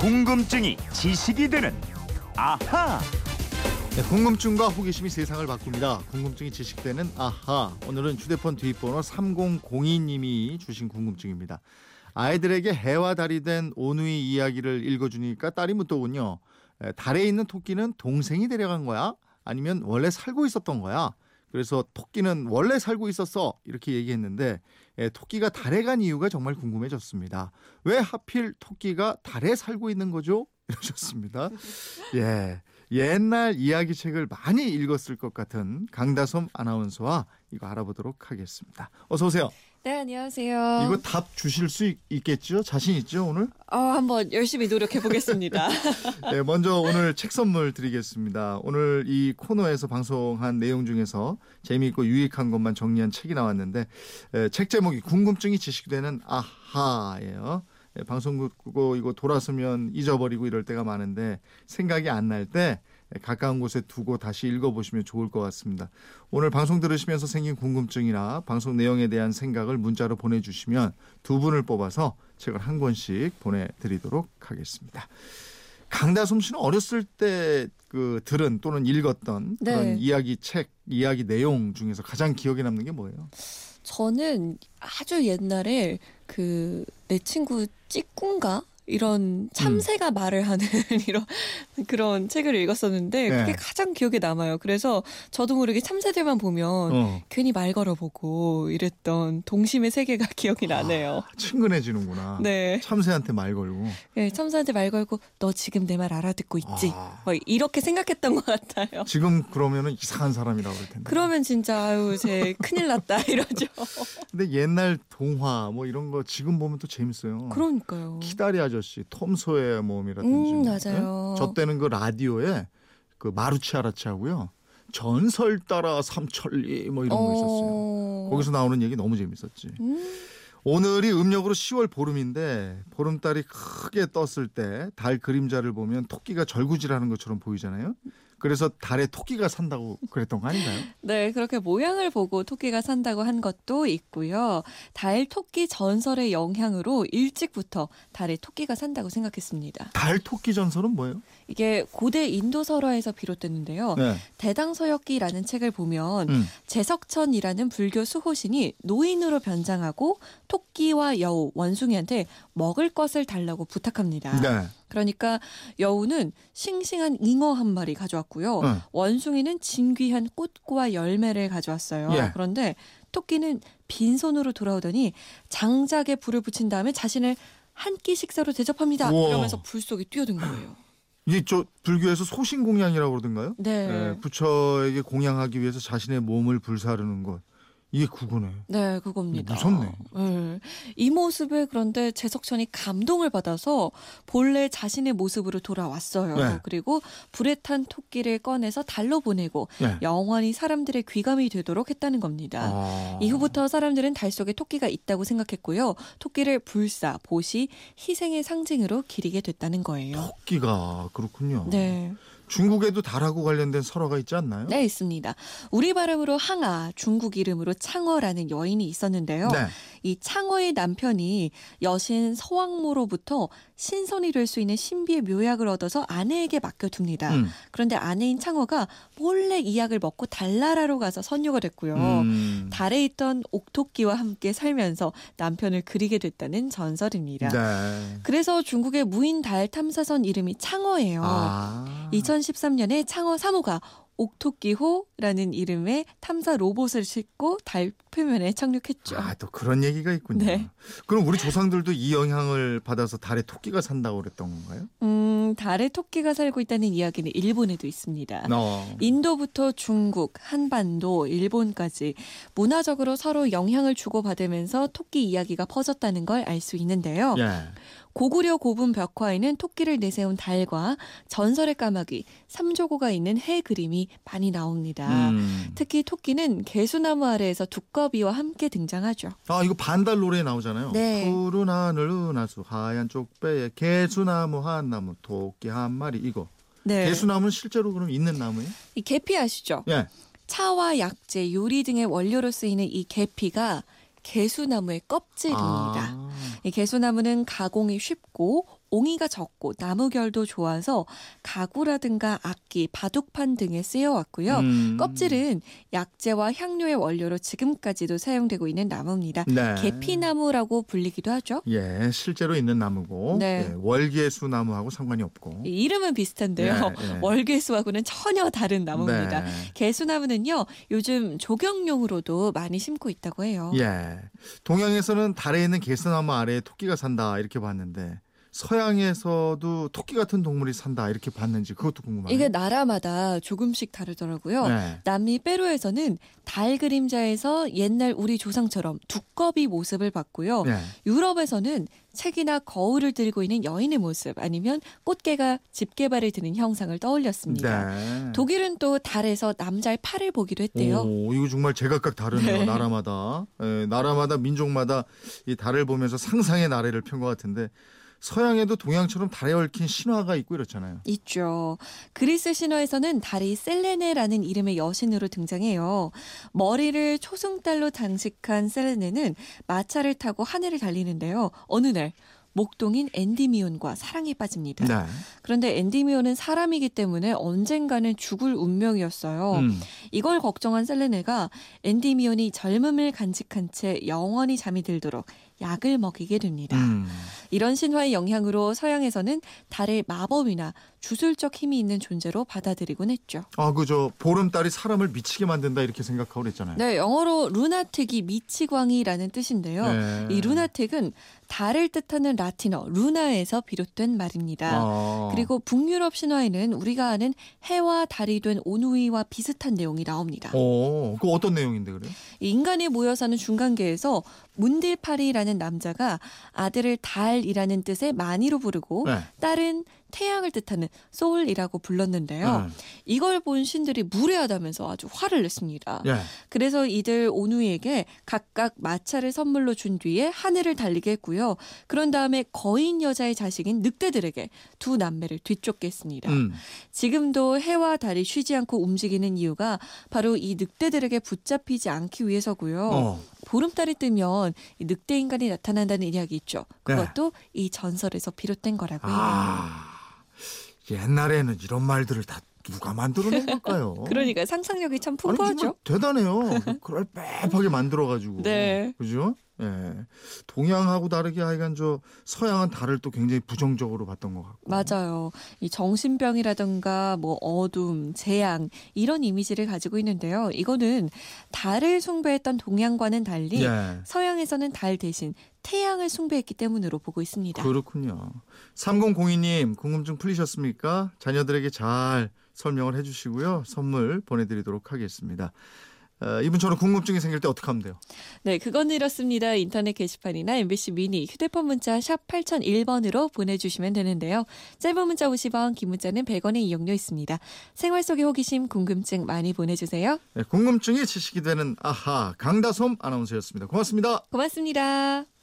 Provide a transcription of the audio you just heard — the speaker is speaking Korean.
궁금증이 지식이 되는 아하. 네, 궁금증과 호기심이 세상을 바꿉니다. 궁금증이 지식되는 아하. 오늘은 휴대폰 뒷번호 3002님이 주신 궁금증입니다. 아이들에게 해와 달이 된 오누이 이야기를 읽어주니까 딸이 묻더군요. 에, 달에 있는 토끼는 동생이 데려간 거야? 아니면 원래 살고 있었던 거야? 그래서 토끼는 원래 살고 있었어 이렇게 얘기했는데 에, 토끼가 달에 간 이유가 정말 궁금해졌습니다. 왜 하필 토끼가 달에 살고 있는 거죠? 이러셨습니다. 예. 옛날 이야기책을 많이 읽었을 것 같은 강다솜 아나운서와 이거 알아보도록 하겠습니다. 어서 오세요. 네, 안녕하세요. 이거 답 주실 수 있, 있겠죠? 자신 있죠, 오늘? 어, 한번 열심히 노력해 보겠습니다. 네, 먼저 오늘 책 선물 드리겠습니다. 오늘 이 코너에서 방송한 내용 중에서 재미있고 유익한 것만 정리한 책이 나왔는데 에, 책 제목이 궁금증이 지식되는 아하예요. 예, 방송 듣고 이거 돌아서면 잊어버리고 이럴 때가 많은데 생각이 안 날 때 가까운 곳에 두고 다시 읽어보시면 좋을 것 같습니다. 오늘 방송 들으시면서 생긴 궁금증이나 방송 내용에 대한 생각을 문자로 보내주시면 두 분을 뽑아서 책을 한 권씩 보내드리도록 하겠습니다. 강다솜 씨는 어렸을 때 그 들은 또는 읽었던 네. 그런 이야기 책, 이야기 내용 중에서 가장 기억에 남는 게 뭐예요? 저는 아주 옛날에 그 내 친구 찌꾼가 이런 참새가 말을 하는 이런 그런 책을 읽었었는데 그게 네. 가장 기억에 남아요. 그래서 저도 모르게 참새들만 보면 어, 괜히 말 걸어보고 이랬던 동심의 세계가 기억이 나네요. 친근해지는구나. 네. 참새한테 말 걸고. 네, 참새한테 말 걸고 너 지금 내 말 알아듣고 있지? 아. 뭐 이렇게 생각했던 것 같아요. 지금 그러면은 이상한 사람이라고 그럴 텐데. 그러면 진짜 아유 제 큰일 났다 이러죠. 근데 옛날 동화 뭐 이런 거 지금 보면 또 재밌어요. 그러니까요. 키다리 아저씨, 톰 소의 몸이라든지. 음, 맞아요. 네? 저 때는 그 라디오에 그 마루치 아라치 하고요. 전설 따라 삼천리 뭐 이런 거 있었어요. 어... 거기서 나오는 얘기 너무 재밌었지. 음, 오늘이 음력으로 10월 보름인데 보름달이 크게 떴을 때 달 그림자를 보면 토끼가 절구질하는 것처럼 보이잖아요. 그래서 달에 토끼가 산다고 그랬던 거 아닌가요? 네, 그렇게 모양을 보고 토끼가 산다고 한 것도 있고요. 달 토끼 전설의 영향으로 일찍부터 달에 토끼가 산다고 생각했습니다. 달 토끼 전설은 뭐예요? 이게 고대 인도 설화에서 비롯됐는데요. 네. 대당서역기라는 책을 보면 음. 제석천이라는 불교 수호신이 노인으로 변장하고 토끼와 여우, 원숭이한테 먹을 것을 달라고 부탁합니다. 네. 그러니까 여우는 싱싱한 잉어 한 마리 가져왔고요. 응. 원숭이는 진귀한 꽃과 열매를 가져왔어요. 예. 그런데 토끼는 빈손으로 돌아오더니 장작에 불을 붙인 다음에 자신을 한 끼 식사로 대접합니다. 우와. 이러면서 불 속에 뛰어든 거예요. 이게 저 불교에서 소신 공양이라고 그러던가요? 네. 네, 부처에게 공양하기 위해서 자신의 몸을 불사르는 것. 이게 그거네. 네, 그겁니다. 무섭네. 네. 이 모습에 그런데 재석천이 감동을 받아서 본래 자신의 모습으로 돌아왔어요. 네. 그리고 불에 탄 토끼를 꺼내서 달로 보내고 네. 영원히 사람들의 귀감이 되도록 했다는 겁니다. 아. 이후부터 사람들은 달 속에 토끼가 있다고 생각했고요. 토끼를 불사, 보시, 희생의 상징으로 기리게 됐다는 거예요. 토끼가 그렇군요. 네. 중국에도 달하고 관련된 설화가 있지 않나요? 네, 있습니다. 우리 발음으로 항아, 중국 이름으로 창어라는 여인이 있었는데요. 네. 이 창어의 남편이 여신 서왕모로부터 신선이 될 수 있는 신비의 묘약을 얻어서 아내에게 맡겨둡니다. 음. 그런데 아내인 창어가 몰래 이 약을 먹고 달나라로 가서 선녀가 됐고요. 음. 달에 있던 옥토끼와 함께 살면서 남편을 그리게 됐다는 전설입니다. 네. 그래서 중국의 무인 달 탐사선 이름이 창어예요. 아. 2013년에 창어 3호가 옥토끼호라는 이름의 탐사 로봇을 싣고 달 표면에 착륙했죠. 아, 또 그런 얘기가 있군요. 네. 그럼 우리 조상들도 이 영향을 받아서 달에 토끼가 산다고 그랬던 건가요? 음, 달에 토끼가 살고 있다는 이야기는 일본에도 있습니다. 어. 인도부터 중국, 한반도, 일본까지 문화적으로 서로 영향을 주고받으면서 토끼 이야기가 퍼졌다는 걸 알 수 있는데요. 예. 고구려 고분 벽화에는 토끼를 내세운 달과 전설의 까마귀, 삼조고가 있는 해 그림이 많이 나옵니다. 음. 특히 토끼는 개수나무 아래에서 두꺼비와 함께 등장하죠. 아, 이거 반달 노래에 나오잖아요. 네. 푸른 하늘 은하수 하얀 쪽배에 개수나무 한 나무 토끼 한 마리 이거. 네. 개수나무는 실제로 그럼 있는 나무예요? 이 계피 아시죠? 예. 차와 약재, 요리 등의 원료로 쓰이는 이 계피가 개수나무의 껍질입니다. 아. 이 개수나무는 가공이 쉽고 옹이가 적고 나무결도 좋아서 가구라든가 악기, 바둑판 등에 쓰여왔고요. 음. 껍질은 약재와 향료의 원료로 지금까지도 사용되고 있는 나무입니다. 네. 계피나무라고 불리기도 하죠. 예, 실제로 있는 나무고 네. 예, 월계수 나무하고 상관이 없고. 이 이름은 비슷한데요. 예, 예. 월계수하고는 전혀 다른 나무입니다. 네. 개수나무는요, 요즘 조경용으로도 많이 심고 있다고 해요. 예. 동양에서는 달에 있는 개수나무 아래에 토끼가 산다 이렇게 봤는데 서양에서도 토끼 같은 동물이 산다 이렇게 봤는지 그것도 궁금하네요. 이게 나라마다 조금씩 다르더라고요. 네. 남미 페루에서는 달 그림자에서 옛날 우리 조상처럼 두꺼비 모습을 봤고요. 네. 유럽에서는 책이나 거울을 들고 있는 여인의 모습 아니면 꽃게가 집게발을 드는 형상을 떠올렸습니다. 네. 독일은 또 달에서 남자의 팔을 보기도 했대요. 오, 이거 정말 제각각 다르네요. 네. 나라마다. 예, 나라마다 민족마다 이 달을 보면서 상상의 나래를 편 것 같은데 서양에도 동양처럼 달에 얽힌 신화가 있고 이렇잖아요. 있죠. 그리스 신화에서는 달이 셀레네라는 이름의 여신으로 등장해요. 머리를 초승달로 장식한 셀레네는 마차를 타고 하늘을 달리는데요. 어느 날 목동인 엔디미온과 사랑에 빠집니다. 네. 그런데 엔디미온은 사람이기 때문에 언젠가는 죽을 운명이었어요. 음. 이걸 걱정한 셀레네가 엔디미온이 젊음을 간직한 채 영원히 잠이 들도록 약을 먹이게 됩니다. 음. 이런 신화의 영향으로 서양에서는 달을 마법이나 주술적 힘이 있는 존재로 받아들이곤 했죠. 아, 그저 보름달이 사람을 미치게 만든다 이렇게 생각하고 그랬잖아요. 네, 영어로 루나틱이 미치광이라는 뜻인데요. 네. 이 루나틱은 달을 뜻하는 라틴어 루나에서 비롯된 말입니다. 아. 그리고 북유럽 신화에는 우리가 아는 해와 달이 된 오누이와 비슷한 내용이 나옵니다. 어, 그 어떤 내용인데 그래요? 이 인간이 모여 사는 중간계에서 문딜파리라는 남자가 아들을 달이라는 뜻의 마니로 부르고 네. 딸은 태양을 뜻하는 소울이라고 불렀는데요. 네. 이걸 본 신들이 무례하다면서 아주 화를 냈습니다. 예. 그래서 이들 오누이에게 각각 마차를 선물로 준 뒤에 하늘을 달리게 했고요. 그런 다음에 거인 여자의 자식인 늑대들에게 두 남매를 뒤쫓게 했습니다. 음. 지금도 해와 달이 쉬지 않고 움직이는 이유가 바로 이 늑대들에게 붙잡히지 않기 위해서고요. 어. 보름달이 뜨면 이 늑대 인간이 나타난다는 이야기 있죠. 네. 그것도 이 전설에서 비롯된 거라고 해요. 아. 옛날에는 이런 말들을 다 누가 만들어낸 걸까요? 그러니까 상상력이 참 아니, 풍부하죠. 정말 대단해요. 그걸 빼하게 만들어가지고. 네. 그죠? 예. 동양하고 다르게 하여간 저 서양은 달을 또 굉장히 부정적으로 봤던 것 같고. 맞아요. 이 정신병이라든가 뭐 어둠, 재앙 이런 이미지를 가지고 있는데요. 이거는 달을 숭배했던 동양과는 달리 예. 서양에서는 달 대신 태양을 숭배했기 때문으로 보고 있습니다. 그렇군요. 3002님 궁금증 풀리셨습니까? 자녀들에게 잘 설명을 해주시고요. 선물 보내드리도록 하겠습니다. 어, 이분처럼 궁금증이 생길 때 어떻게 하면 돼요? 네, 그건 이렇습니다. 인터넷 게시판이나 MBC 미니 휴대폰 문자 샵 8001번으로 보내주시면 되는데요. 짧은 문자 50원, 긴 문자는 100원의 이용료 있습니다. 생활 속의 호기심, 궁금증 많이 보내주세요. 네, 궁금증이 지식이 되는 아하 강다솜 아나운서였습니다. 고맙습니다. 고맙습니다.